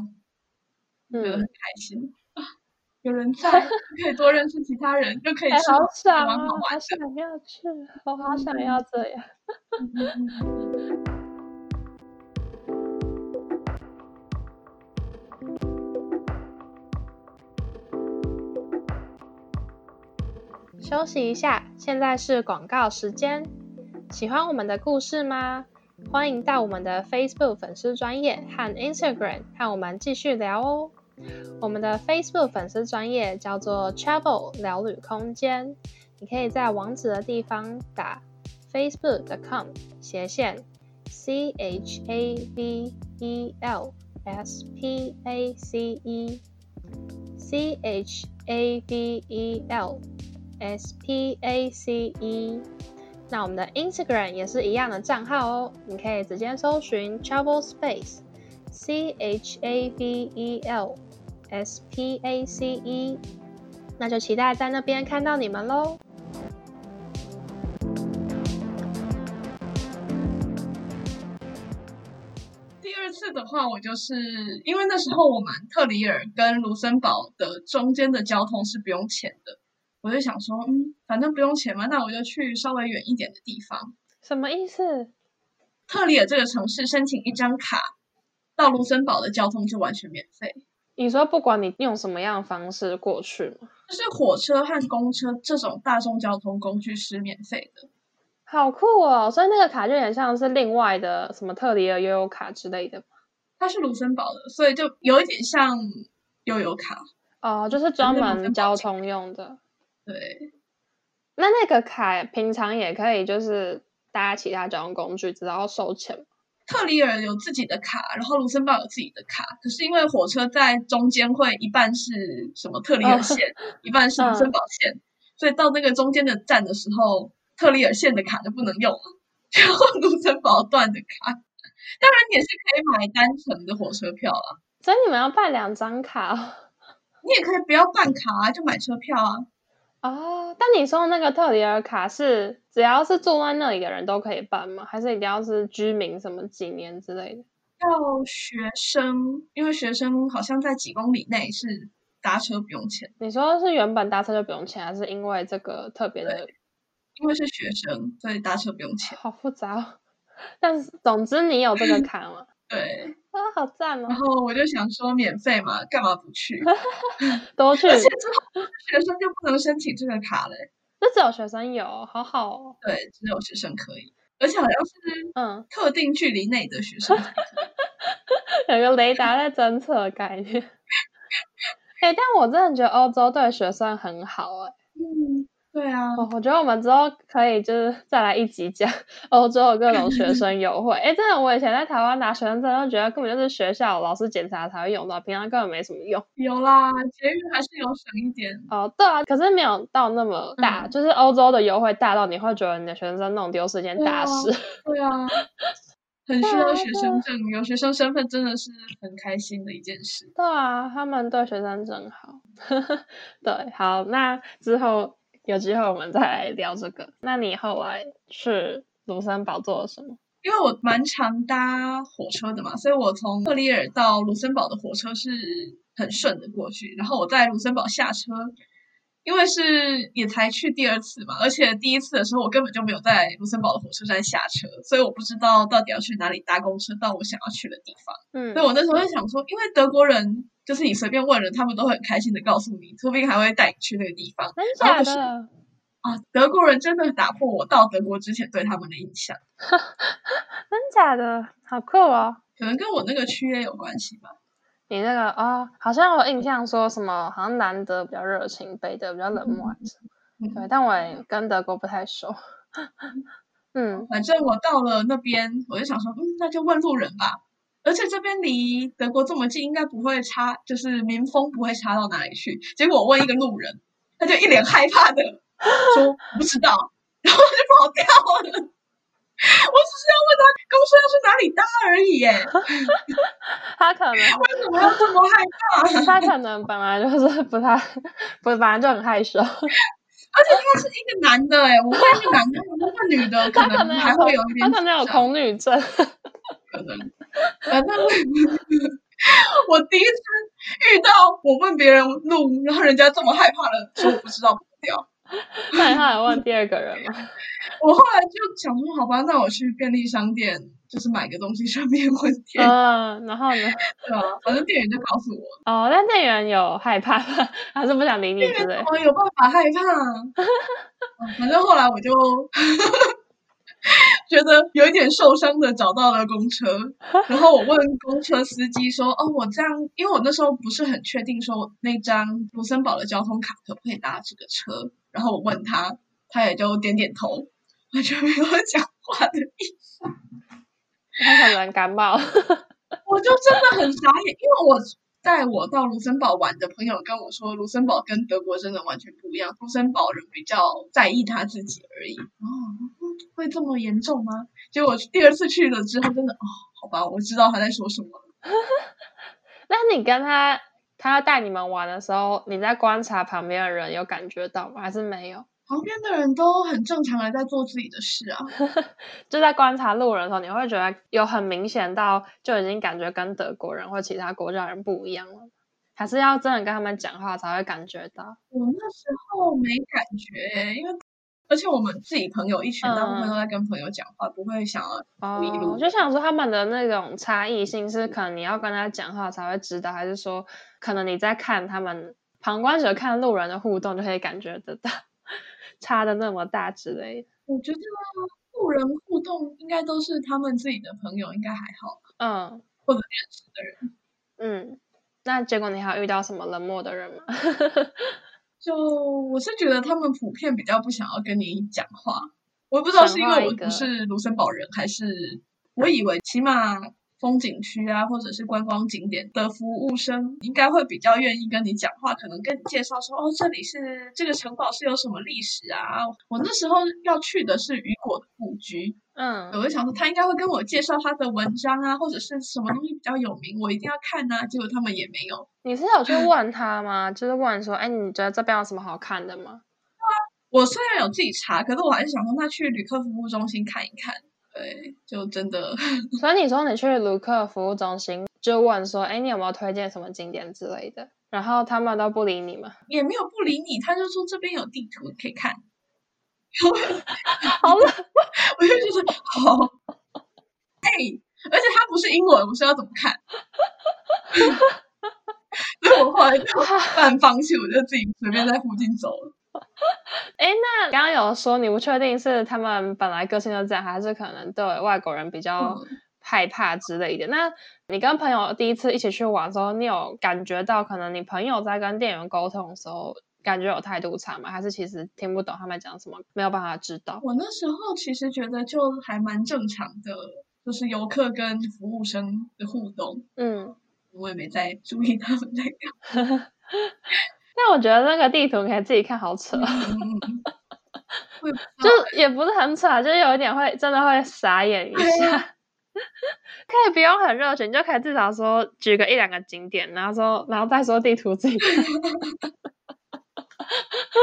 觉得很开心。有人在，可以多认识其他人，就可以吃，好爽啊！好想要去，我好想要这样。[LAUGHS] 休息一下，现在是广告时间。喜欢我们的故事吗？欢迎到我们的 Facebook 粉丝专业和 Instagram 和我们继续聊哦。我们的 Facebook 粉丝专业叫做 Travel 聊旅空间，你可以在网址的地方打 facebook.com 斜线 c h a v e l s p a c e c h a v e l s p a c e。那我们的 Instagram 也是一样的账号哦，你可以直接搜寻 Travel Space c h a v e l。S P A C E，那就期待在那边看到你们喽。第二次的话，我就是因为那时候我们特里尔跟卢森堡的中间的交通是不用钱的，我就想说，嗯，反正不用钱嘛，那我就去稍微远一点的地方。什么意思？特里尔这个城市申请一张卡，到卢森堡的交通就完全免费。你说不管你用什么样的方式过去吗？就是火车和公车这种大众交通工具是免费的，好酷哦！所以那个卡就有点像是另外的什么特里尔悠游卡之类的。它是卢森堡的，所以就有一点像悠游卡哦，就是专门交通用的。对，那那个卡平常也可以就是搭其他交通工具，只要收钱。特里尔有自己的卡，然后卢森堡有自己的卡。可是因为火车在中间会一半是什么特里尔线，哦、一半是卢森堡线，嗯、所以到那个中间的站的时候，特里尔线的卡就不能用了，[LAUGHS] 然后卢森堡段的卡。当然你也是可以买单程的火车票啊。所以你们要办两张卡？你也可以不要办卡啊，就买车票啊。哦，但你说那个特里尔卡是只要是住在那里的人都可以办吗？还是一定要是居民什么几年之类的？要学生，因为学生好像在几公里内是搭车不用钱。你说是原本搭车就不用钱，还是因为这个特别的？因为是学生，所以搭车不用钱。好复杂哦。但是总之你有这个卡吗？[LAUGHS] 对。啊，好赞哦！然后我就想说，免费嘛，干嘛不去？[LAUGHS] 多去。而且之后学生就不能申请这个卡嘞。那只有学生有，好好哦。对，只有学生可以，而且好像是嗯特定距离内的学生。[LAUGHS] 有个雷达在侦测的概念。哎、[LAUGHS] 欸，但我真的觉得欧洲对学生很好哎。嗯。对啊，我我觉得我们之后可以就是再来一集讲 [LAUGHS] 欧洲的各种学生优惠。哎，真的，我以前在台湾拿学生证，就觉得根本就是学校老师检查才会用到，平常根本没什么用。有啦，捷运还是有省一点。哦，对啊，可是没有到那么大，嗯、就是欧洲的优惠大到你会觉得你的学生证弄丢是件大事。对啊，[LAUGHS] 对啊，很需要学生证，有学生身份真的是很开心的一件事。对啊，他们对学生真好。[LAUGHS] 对，好，那之后。有机会我们再来聊这个。那你后来去卢森堡做了什么？因为我蛮常搭火车的嘛，所以我从克里尔到卢森堡的火车是很顺的过去。然后我在卢森堡下车，因为是也才去第二次嘛，而且第一次的时候我根本就没有在卢森堡的火车站下车，所以我不知道到底要去哪里搭公车到我想要去的地方。嗯，所以我那时候就想说，因为德国人。就是你随便问人，他们都会很开心的告诉你，说不定还会带你去那个地方。真的假的？啊，德国人真的打破我到德国之前对他们的印象。[LAUGHS] 真假的？好酷哦！可能跟我那个区也有关系吧。你那个啊、哦，好像有印象说什么，好像南德比较热情，北德比较冷漠。嗯、对，但我也跟德国不太熟。[LAUGHS] 嗯，反正我到了那边，我就想说，嗯，那就问路人吧。而且这边离德国这么近，应该不会差，就是民风不会差到哪里去。结果我问一个路人，他就一脸害怕的说 [LAUGHS] 不知道，然后就跑掉了。我只是要问他公车要去哪里搭而已，耶。[LAUGHS] 他可能为什么要这么害怕？他可能本来就是不太，不是本来就很害羞。[LAUGHS] 而且他是一个男的，哎，我问一个男的，我问个女的，可能还会有一点，他可能有恐女症，可能。[LAUGHS] 反正我第一次遇到我问别人路，然后人家这么害怕的说我不知道不掉。那他还问第二个人吗？[LAUGHS] 我后来就想说，好吧，那我去便利商店，就是买个东西顺便问店。嗯，然后呢？[LAUGHS] 对啊，反正店员就告诉我。哦，但店员有害怕吗？还是不想理你之类？店员怎么有办法害怕？反正后来我就。觉得有一点受伤的，找到了公车，[LAUGHS] 然后我问公车司机说：“哦，我这样，因为我那时候不是很确定，说那张卢森堡的交通卡可不可以搭这个车。”然后我问他，他也就点点头，完全没有讲话的意思。他很能感冒，[LAUGHS] 我就真的很傻眼，因为我。带我到卢森堡玩的朋友跟我说，卢森堡跟德国真的完全不一样。卢森堡人比较在意他自己而已。哦，会这么严重吗？结果第二次去了之后，真的哦，好吧，我知道他在说什么。[LAUGHS] 那你跟他，他带你们玩的时候，你在观察旁边的人，有感觉到吗？还是没有？旁边的人都很正常的在做自己的事啊，[LAUGHS] 就在观察路人的时候，你会觉得有很明显到就已经感觉跟德国人或其他国家人不一样了，还是要真的跟他们讲话才会感觉到？我那时候没感觉，因为而且我们自己朋友一群大部分都在跟朋友讲话，嗯、不会想要故意录。我就想说他们的那种差异性是可能你要跟他讲话才会知道，还是说可能你在看他们旁观者看路人的互动就可以感觉得到？差的那么大之类的，我觉得路人互动应该都是他们自己的朋友，应该还好。嗯，或者认识的人。嗯，那结果你还遇到什么冷漠的人吗？就我是觉得他们普遍比较不想要跟你讲话，我也不知道是因为我不是卢森堡人，还是我以为起码。风景区啊，或者是观光景点的服务生，应该会比较愿意跟你讲话，可能跟你介绍说，哦，这里是这个城堡是有什么历史啊。我那时候要去的是雨果的故居，嗯，我就想说他应该会跟我介绍他的文章啊，或者是什么东西比较有名，我一定要看啊。结果他们也没有。你是有去问他吗？[LAUGHS] 就是问说，哎，你觉得这边有什么好看的吗？我虽然有自己查，可是我还是想说，那去旅客服务中心看一看。对，就真的。[LAUGHS] 所以你说你去卢克服务中心，就问说，哎，你有没有推荐什么景点之类的？然后他们都不理你吗？也没有不理你，他就说这边有地图可以看。好了，我就觉得好。哎，而且它不是英文，我是要怎么看？[LAUGHS] 所以我后来就 [LAUGHS] 半放弃，我就自己随便在附近走了。[LAUGHS] 哎，那刚刚有说你不确定是他们本来个性就这样，还是可能对外国人比较害怕之类的？嗯、那你跟朋友第一次一起去玩的时候，你有感觉到可能你朋友在跟店员沟通的时候，感觉有态度差吗？还是其实听不懂他们讲什么，没有办法知道？我那时候其实觉得就还蛮正常的，就是游客跟服务生的互动。嗯，我也没在注意他们在干。[LAUGHS] 但我觉得那个地图你可以自己看，好扯，[LAUGHS] 就也不是很扯，就是有一点会真的会傻眼一下。哎、可以不用很热情，你就可以至少说举个一两个景点，然后说，然后再说地图自己看。[LAUGHS]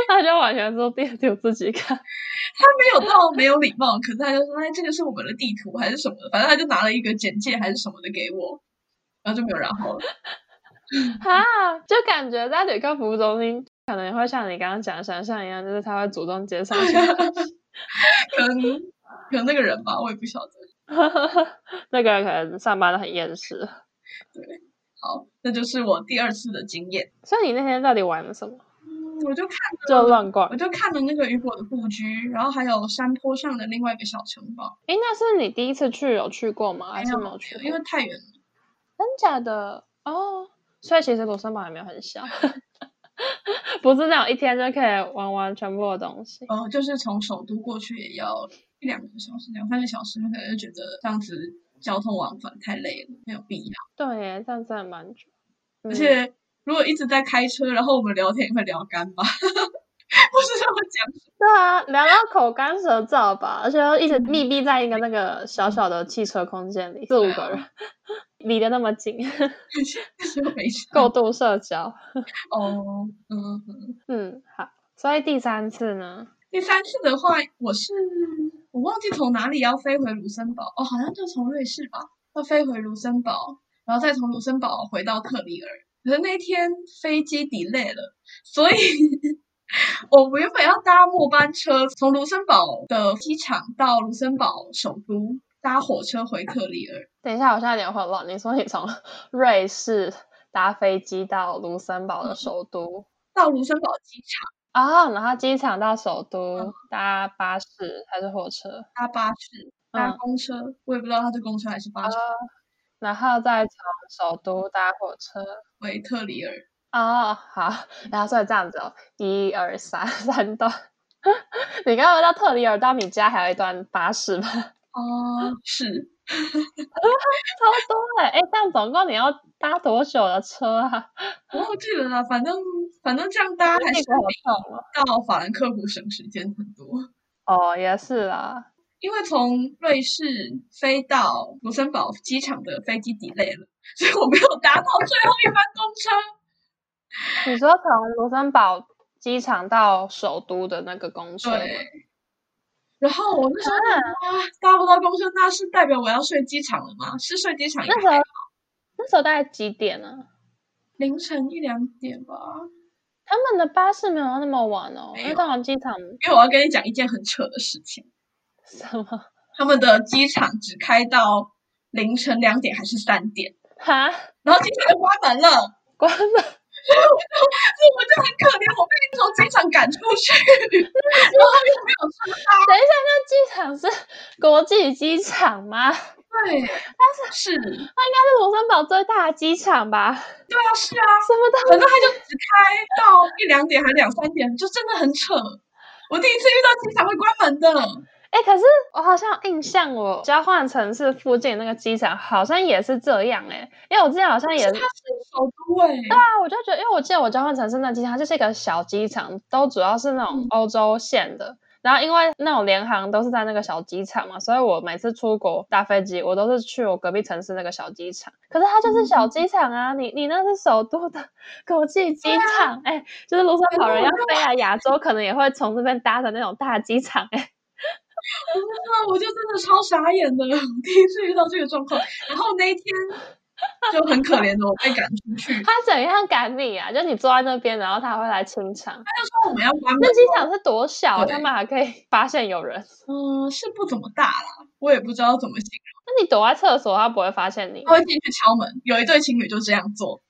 他就完全说地图自己看，他没有到没有礼貌，可是他就说：“哎，这个是我们的地图还是什么的？”反正他就拿了一个简介还是什么的给我，然后就没有然后了。[LAUGHS] 哈，就感觉在旅客服务中心，可能也会像你刚刚讲的想象一样，就是他会主动介绍一下。可能可能那个人吧，我也不晓得。[LAUGHS] 那个人可能上班的很厌世。对，好，那就是我第二次的经验。所以你那天到底玩了什么？嗯，我就看了，就乱逛，我就看了那个雨果的故居，然后还有山坡上的另外一个小城堡。诶，那是你第一次去，有去过吗？还是没有去过？因为太远了。真假的哦。所以其实卢森堡也没有很小，[LAUGHS] 不是那种一天就可以玩完全部的东西。哦，就是从首都过去也要一两个小时，两三个小时，可能就觉得这样子交通往返太累了，没有必要。对耶，这样真的蛮久。而且如果一直在开车，然后我们聊天也会聊干吧？[LAUGHS] 不是这么讲。对啊，聊到口干舌燥吧，而且要一直密闭在一个那个小小的汽车空间里，四五个人。[LAUGHS] 离得那么近 [LAUGHS] [LAUGHS] 过度社交。[LAUGHS] 哦，嗯嗯嗯，好。所以第三次呢？第三次的话，我是我忘记从哪里要飞回卢森堡哦，好像就从瑞士吧，要飞回卢森堡，然后再从卢森堡回到特里尔。可是那天飞机 delay 了，所以我原本要搭末班车从卢森堡的机场到卢森堡首都。搭火车回特里尔。等一下，我现在有点混乱。你说你从瑞士搭飞机到卢森堡的首都，嗯、到卢森堡机场啊、哦，然后机场到首都、嗯、搭巴士还是火车？搭巴士，搭公车，嗯、我也不知道它是公车还是巴士。嗯、然后再从首都搭火车回特里尔。哦，好，然后所以这样子哦，一二三，三段。[LAUGHS] 你刚刚到特里尔到你家还有一段巴士吗？哦，[LAUGHS] 是，[LAUGHS] 超多哎！哎，这样总共你要搭多久的车啊？我忘记了啦，反正反正这样搭还是比到法兰克福省时间很多。哦，也是啦，因为从瑞士飞到卢森堡机场的飞机 delay 了，所以我没有搭到最后一班公车。你说从卢森堡机场到首都的那个公车？对。然后我那时候啊，搭不到公车，那是代表我要睡机场了吗？是睡机场。那时候那时候大概几点呢？凌晨一两点吧。他们的巴士没有那么晚哦，因为到了机场。因为我要跟你讲一件很扯的事情。什么？他们的机场只开到凌晨两点还是三点？哈？然后机场就关门了。关门。[LAUGHS] 我就，我就很可怜，我被从机场赶出去，然后又没有车搭。等一下，那机场是国际机场吗？对，但是是，那应该是卢森堡最大的机场吧？对啊，是啊，什么的，反正它就只开到一两点，还两三点，就真的很扯。我第一次遇到机场会关门的。哎，可是我好像印象，我交换城市附近那个机场好像也是这样哎，因为我之前好像也是，首都哎，对啊，我就觉得，因为我记得我交换城市那机场，它就是一个小机场，都主要是那种欧洲线的，嗯、然后因为那种联航都是在那个小机场嘛，所以我每次出国搭飞机，我都是去我隔壁城市那个小机场。可是它就是小机场啊，你你那是首都的国际机场，哎、啊欸，就是卢森堡人要飞来亚洲，可能也会从这边搭的那种大机场、欸，哎。我就真的超傻眼的，[LAUGHS] 第一次遇到这个状况。然后那一天。就很可怜的，我被赶出去。他怎样赶你啊？就你坐在那边，然后他会来清场。他就说我们要关门。那机场是多小，他们还可以发现有人？嗯，是不怎么大啦，我也不知道怎么形容。那你躲在厕所，他不会发现你？他会进去敲门。有一对情侣就这样做。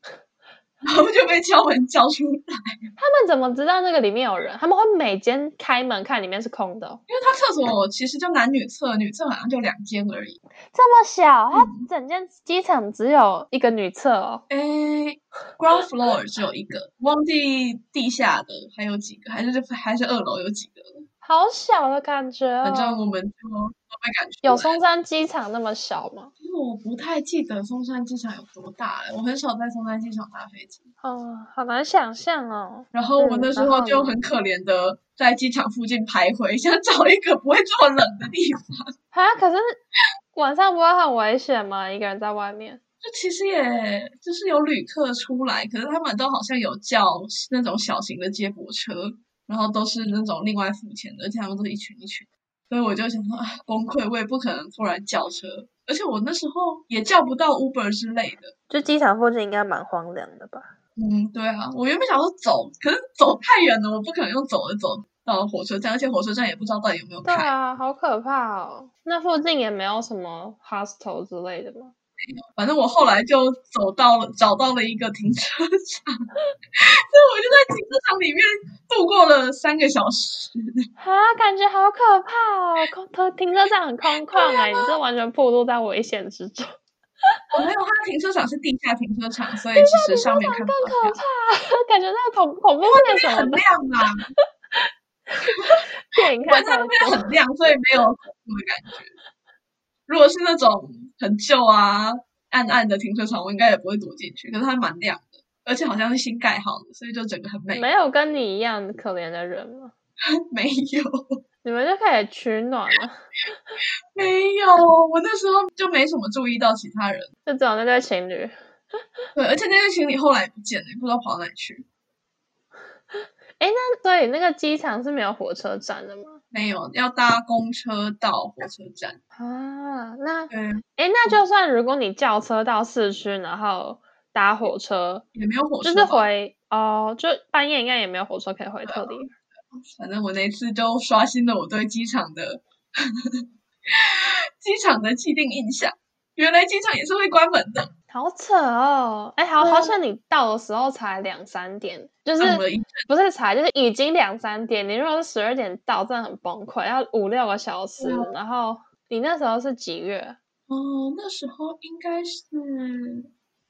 然后就被敲门叫出来。他们怎么知道那个里面有人？他们会每间开门看里面是空的，因为他厕所其实就男女厕，女厕好像就两间而已。这么小，他整间机场只有一个女厕哦。哎、嗯、，ground floor 只有一个，忘记地下的还有几个，还是还是二楼有几个？好小的感觉哦。反正我们就都被赶出。有松山机场那么小吗？因为我不太记得松山机场有多大了，我很少在松山机场搭飞机。哦，好难想象哦。然后我那时候就很可怜的在机场附近徘徊，想找一个不会这么冷的地方。[LAUGHS] 啊，可是晚上不会很危险吗？一个人在外面？就其实也就是有旅客出来，可是他们都好像有叫那种小型的接驳车。然后都是那种另外付钱的，而且他们都是一群一群，所以我就想说啊，崩溃，我也不可能突然叫车，而且我那时候也叫不到 Uber 之类的。就机场附近应该蛮荒凉的吧？嗯，对啊，我原本想说走，可是走太远了，我不可能用走的走到火车站，而且火车站也不知道到底有没有开。对啊，好可怕哦！那附近也没有什么 hostel 之类的吗？反正我后来就走到了，找到了一个停车场，[LAUGHS] 所以我就在停车场里面度过了三个小时。啊，感觉好可怕哦！空停车场很空旷哎，啊、你这完全暴露在危险之中。我没有，它的停车场是地下停车场，所以其实上面看不到。更可怕，感觉那个恐恐怖片什么很亮啊！[LAUGHS] 电影看起来很亮，所以没有恐怖的感觉。如果是那种很旧啊、暗暗的停车场，我应该也不会躲进去。可是它蛮亮的，而且好像是新盖好的，所以就整个很美。没有跟你一样可怜的人吗？[LAUGHS] 没有，你们就开始取暖了。[LAUGHS] 没有，我那时候就没什么注意到其他人，就只有那对情侣。[LAUGHS] 对，而且那对情侣后来不见了，不知道跑到哪里去。哎，那所以那个机场是没有火车站的吗？没有，要搭公车到火车站啊。那对，哎，那就算如果你叫车到市区，然后搭火车，也没有火车，就是回哦，就半夜应该也没有火车可以回特里。[LAUGHS] 反正我那次就刷新了我对机场的 [LAUGHS] 机场的既定印象，原来机场也是会关门的。好扯哦！哎，好好像你到的时候才两三点，就是不是才，就是已经两三点。你如果是十二点到，真的很崩溃，要五六个小时。然后你那时候是几月？哦，那时候应该是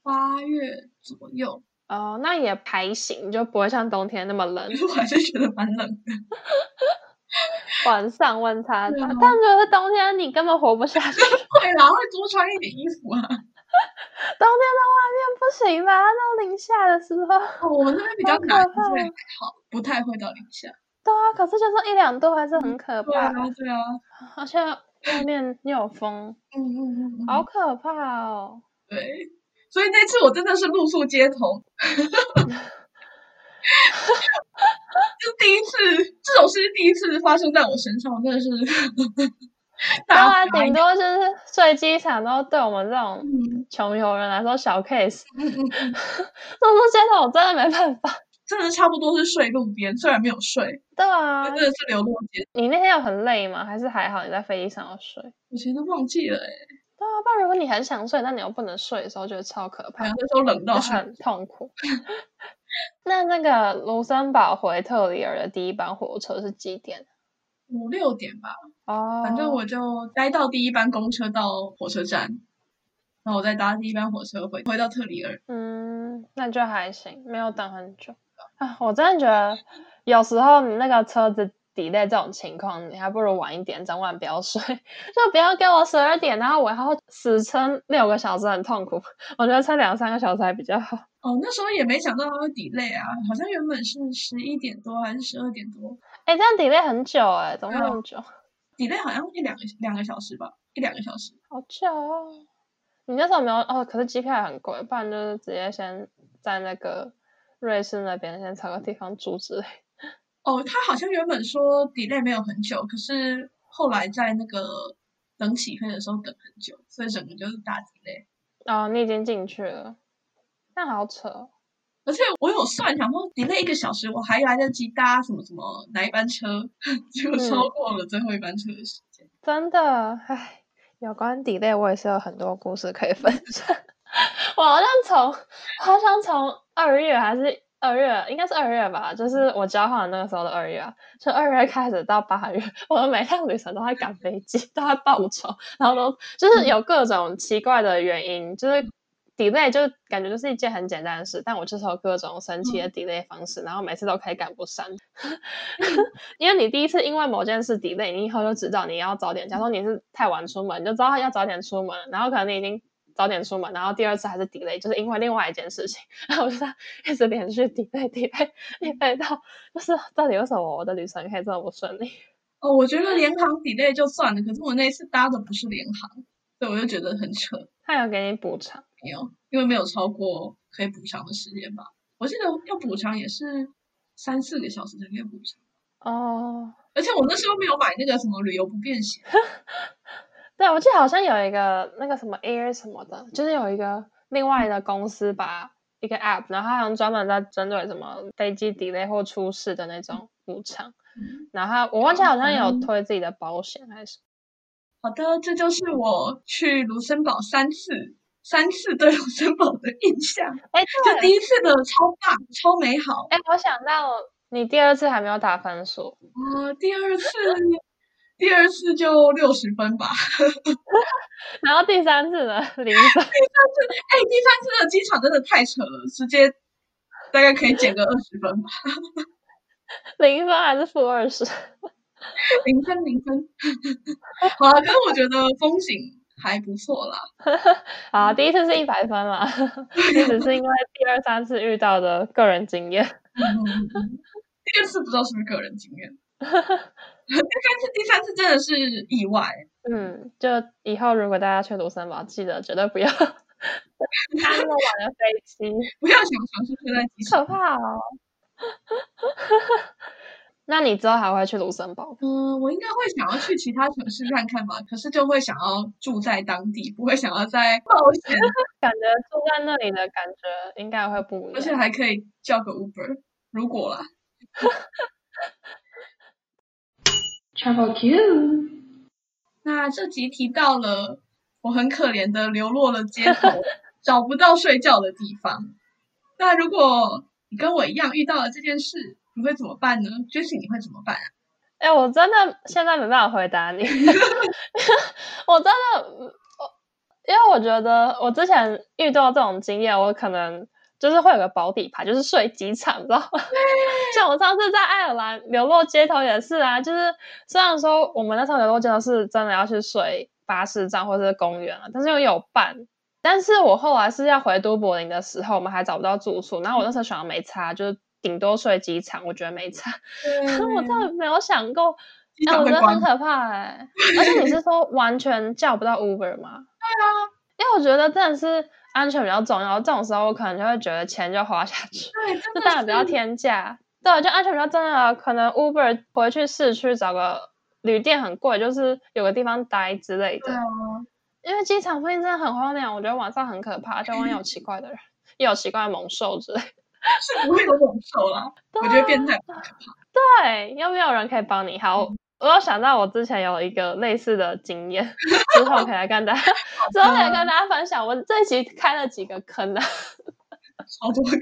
八月左右。哦，那也还行，就不会像冬天那么冷。我还是觉得蛮冷的。晚上温差大，但如果是冬天，你根本活不下去。[LAUGHS] 会啦，会多穿一点衣服啊。[LAUGHS] 冬天在外面不行吧？到零下的时候，我们那边比较 [LAUGHS] 暖，所以还好，不太会到零下。对啊，可是就是一两度还是很可怕。对啊，对啊，而且外面又有风，嗯嗯嗯，好可怕哦。对，所以那次我真的是露宿街头，[LAUGHS] 就第一次这种事情第一次发生在我身上，我真的是。[LAUGHS] 当然，顶多就是睡机场，都对我们这种穷游人来说小 case。露宿街头，[LAUGHS] 我真的没办法，[LAUGHS] 真的差不多是睡路边，虽然没有睡。对啊，真的是流落街。你那天有很累吗？还是还好？你在飞机上要睡？我其实都忘记了哎。对啊，不然如果你很想睡，但你又不能睡的时候，觉得超可怕。那时候冷到很痛苦。那那个卢森堡回特里尔的第一班火车是几点？五六点吧，哦，反正我就待到第一班公车到火车站，然后我再搭第一班火车回回到特里尔。嗯，那就还行，没有等很久啊。我真的觉得有时候你那个车子 delay 这种情况，你还不如晚一点，整晚不要睡，[LAUGHS] 就不要给我十二点，然后我还要死撑六个小时，很痛苦。我觉得撑两三个小时还比较好。哦，那时候也没想到它会 delay 啊，好像原本是十一点多还是十二点多？哎，这样 delay 很久哎、欸，怎么会那么久？delay 好像一两个两个小时吧，一两个小时。好久哦。你那时候没有哦？可是机票也很贵，不然就是直接先在那个瑞士那边先找个地方住之类。哦，他好像原本说 delay 没有很久，可是后来在那个等起飞的时候等很久，所以整个就是大 delay。哦，你已经进去了，那好扯。而且我有算，想说 delay 一个小时，我还来得及搭什么什么哪一班车，结果超过了最后一班车的时间。嗯、真的，唉，有关 delay 我也是有很多故事可以分享。[LAUGHS] 我好像从，好像从二月还是。二月应该是二月吧，就是我交换那个时候的二月啊，从二月开始到八月，我的每趟旅程都在赶飞机，都在报仇，然后都就是有各种奇怪的原因，嗯、就是 delay 就感觉就是一件很简单的事，但我就是有各种神奇的 delay 方式，嗯、然后每次都可以赶不上，[LAUGHS] 因为你第一次因为某件事 delay，你以后就知道你要早点，假如说你是太晚出门，你就知道要早点出门，然后可能你已经。早点出门，然后第二次还是 delay，就是因为另外一件事情，然后我就在一直连续 delay delay delay 到，就是到底为什么我的旅程可以这么不顺利？[LAUGHS] 哦，我觉得联航 delay 就算了，可是我那次搭的不是联航，所以我就觉得很扯。他有给你补偿？没有，因为没有超过可以补偿的时间吧？我记得要补偿也是三四个小时才可以补偿。哦，而且我那时候没有买那个什么旅游不便险。[LAUGHS] 对，我记得好像有一个那个什么 Air 什么的，就是有一个另外的公司吧一个 App，然后他好像专门在针对什么飞机 delay 或出事的那种补偿。嗯、然后我忘记好像有推自己的保险还是。好的，这就是我去卢森堡三次，三次对卢森堡的印象。哎，就第一次的超大超美好。哎，我想到你第二次还没有打分数。哦，第二次。第二次就六十分吧，[LAUGHS] 然后第三次呢，零分。第三次，哎，第三次的机场真的太扯了，直接大概可以减个二十分吧。零分还是负二十？零分，零分。[LAUGHS] 好了，可是我觉得风景还不错啦。[LAUGHS] 好，第一次是一百分啦，只是因为第二三次遇到的个人经验。第二次不知道是不是个人经验。[LAUGHS] 第三次，第三次真的是意外。嗯，就以后如果大家去卢森堡，记得绝对不要搭那么晚的飞机，不要想尝试睡在机场，可怕哦。[LAUGHS] 那你之后还会去卢森堡？嗯，我应该会想要去其他城市看看吧，可是就会想要住在当地，不会想要在冒险。[LAUGHS] 感觉住在那里的感觉应该会不一样，而且还可以叫个 Uber，如果啦。Travel Q，那这集提到了我很可怜的流落了街头，[LAUGHS] 找不到睡觉的地方。那如果你跟我一样遇到了这件事，你会怎么办呢？Jessie，你会怎么办啊？哎、欸，我真的现在没办法回答你，[LAUGHS] 我真的，我因为我觉得我之前遇到这种经验，我可能。就是会有个保底牌，就是睡机场，知道吗？像我上次在爱尔兰流落街头也是啊，就是虽然说我们那时候流落街头是真的要去睡巴士站或者是公园了，但是又有伴。但是我后来是要回都柏林的时候，我们还找不到住处，然后我那时候想要没差，就是顶多睡机场，我觉得没差。[LAUGHS] 可我真的没有想过，哎、欸，我觉得很可怕哎、欸。而且你是说完全叫不到 Uber 吗？对啊，因为我觉得真的是。安全比较重要，这种时候我可能就会觉得钱就花下去，对，就当然不要天价。对，就安全比较重要，可能 Uber 回去市区找个旅店很贵，就是有个地方待之类的。嗯、因为机场附近真的很荒凉，我觉得晚上很可怕，就万一有奇怪的人，又有奇怪的猛兽之类的，是 [LAUGHS] 不会有猛兽啦。[LAUGHS] 对我觉得变态很可怕。对，有没有人可以帮你？好。嗯我有想到，我之前有一个类似的经验，[LAUGHS] 之后可以来跟大家，之后可以跟大家分享。我这一集开了几个坑呢？好多个。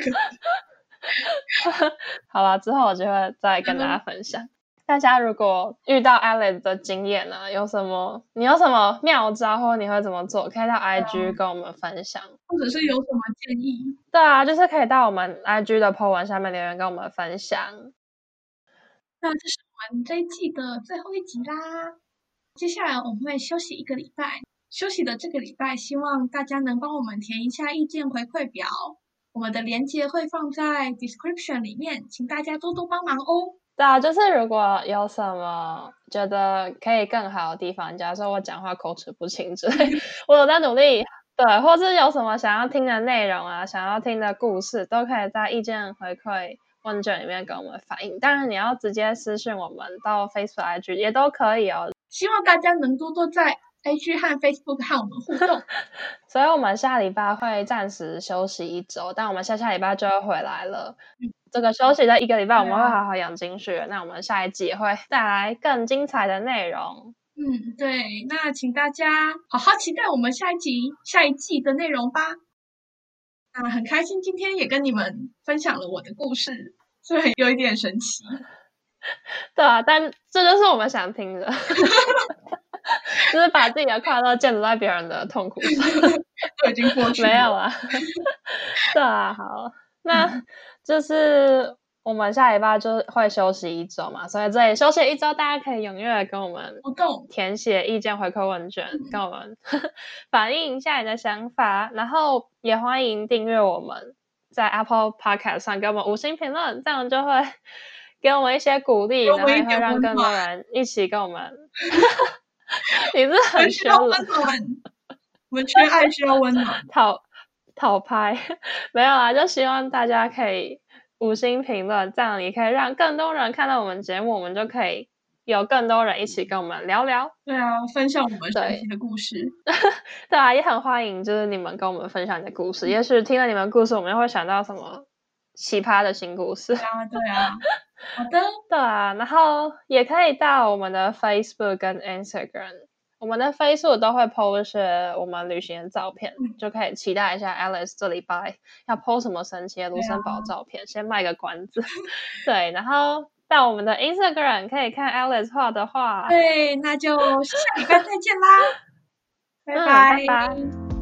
好了，之后我就会再跟大家分享。嗯、大家如果遇到 Alex 的经验呢，有什么？你有什么妙招，或者你会怎么做？可以到 IG 跟我们分享，或者是有什么建议？对啊，就是可以到我们 IG 的 po 文下面留言跟我们分享。那这是。我们这一季的最后一集啦。接下来我们会休息一个礼拜，休息的这个礼拜，希望大家能帮我们填一下意见回馈表，我们的链接会放在 description 里面，请大家多多帮忙哦。对啊，就是如果有什么觉得可以更好的地方，假如说我讲话口齿不清之类，[LAUGHS] 我有在努力。对，或是有什么想要听的内容啊，想要听的故事，都可以在意见回馈问卷里面跟我们反映。当然，你要直接私信我们到 Facebook、IG 也都可以哦。希望大家能多多在 IG 和 Facebook 和我们互动。[LAUGHS] 所以，我们下礼拜会暂时休息一周，但我们下下礼拜就会回来了。嗯这个休息的一个礼拜，我们会好好养精蓄锐、那我们下一集也会带来更精彩的内容。嗯，对。那请大家好好期待我们下一集、下一季的内容吧。那很开心今天也跟你们分享了我的故事，虽然有一点神奇。[LAUGHS] 对啊，但这就是我们想听的，[LAUGHS] 就是把自己的快乐建筑在别人的痛苦上，[LAUGHS] 都已经过去了。没有啊。对啊，好，[LAUGHS] 那。嗯就是我们下礼拜就会休息一周嘛，所以这里休息一周，大家可以踊跃跟我们互动，填写意见回馈问卷，跟我们 [LAUGHS] 反映一下你的想法，然后也欢迎订阅我们，在 Apple Podcast 上给我们五星评论，这样就会 [LAUGHS] 给我们一些鼓励，然后也会让更多人一起跟我们。你是很需要温暖，我们缺爱需要温暖，好。[LAUGHS] 讨拍没有啊，就希望大家可以五星评论，这样也可以让更多人看到我们节目，我们就可以有更多人一起跟我们聊聊。对啊，分享我们神奇的故事。对，[LAUGHS] 对啊，也很欢迎，就是你们跟我们分享你的故事。也许听了你们故事，我们又会想到什么奇葩的新故事。对啊，对啊。好的，对啊，然后也可以到我们的 Facebook 跟 Instagram。我们的 Facebook 都会 po 一些我们旅行的照片，嗯、就可以期待一下 Alice 这礼拜要 po 什么神奇的卢森堡照片，啊、先卖个关子。[LAUGHS] 对，然后到我们的 Instagram 可以看 Alice 画的画。对，那就下礼拜再见啦，拜拜。嗯，拜拜。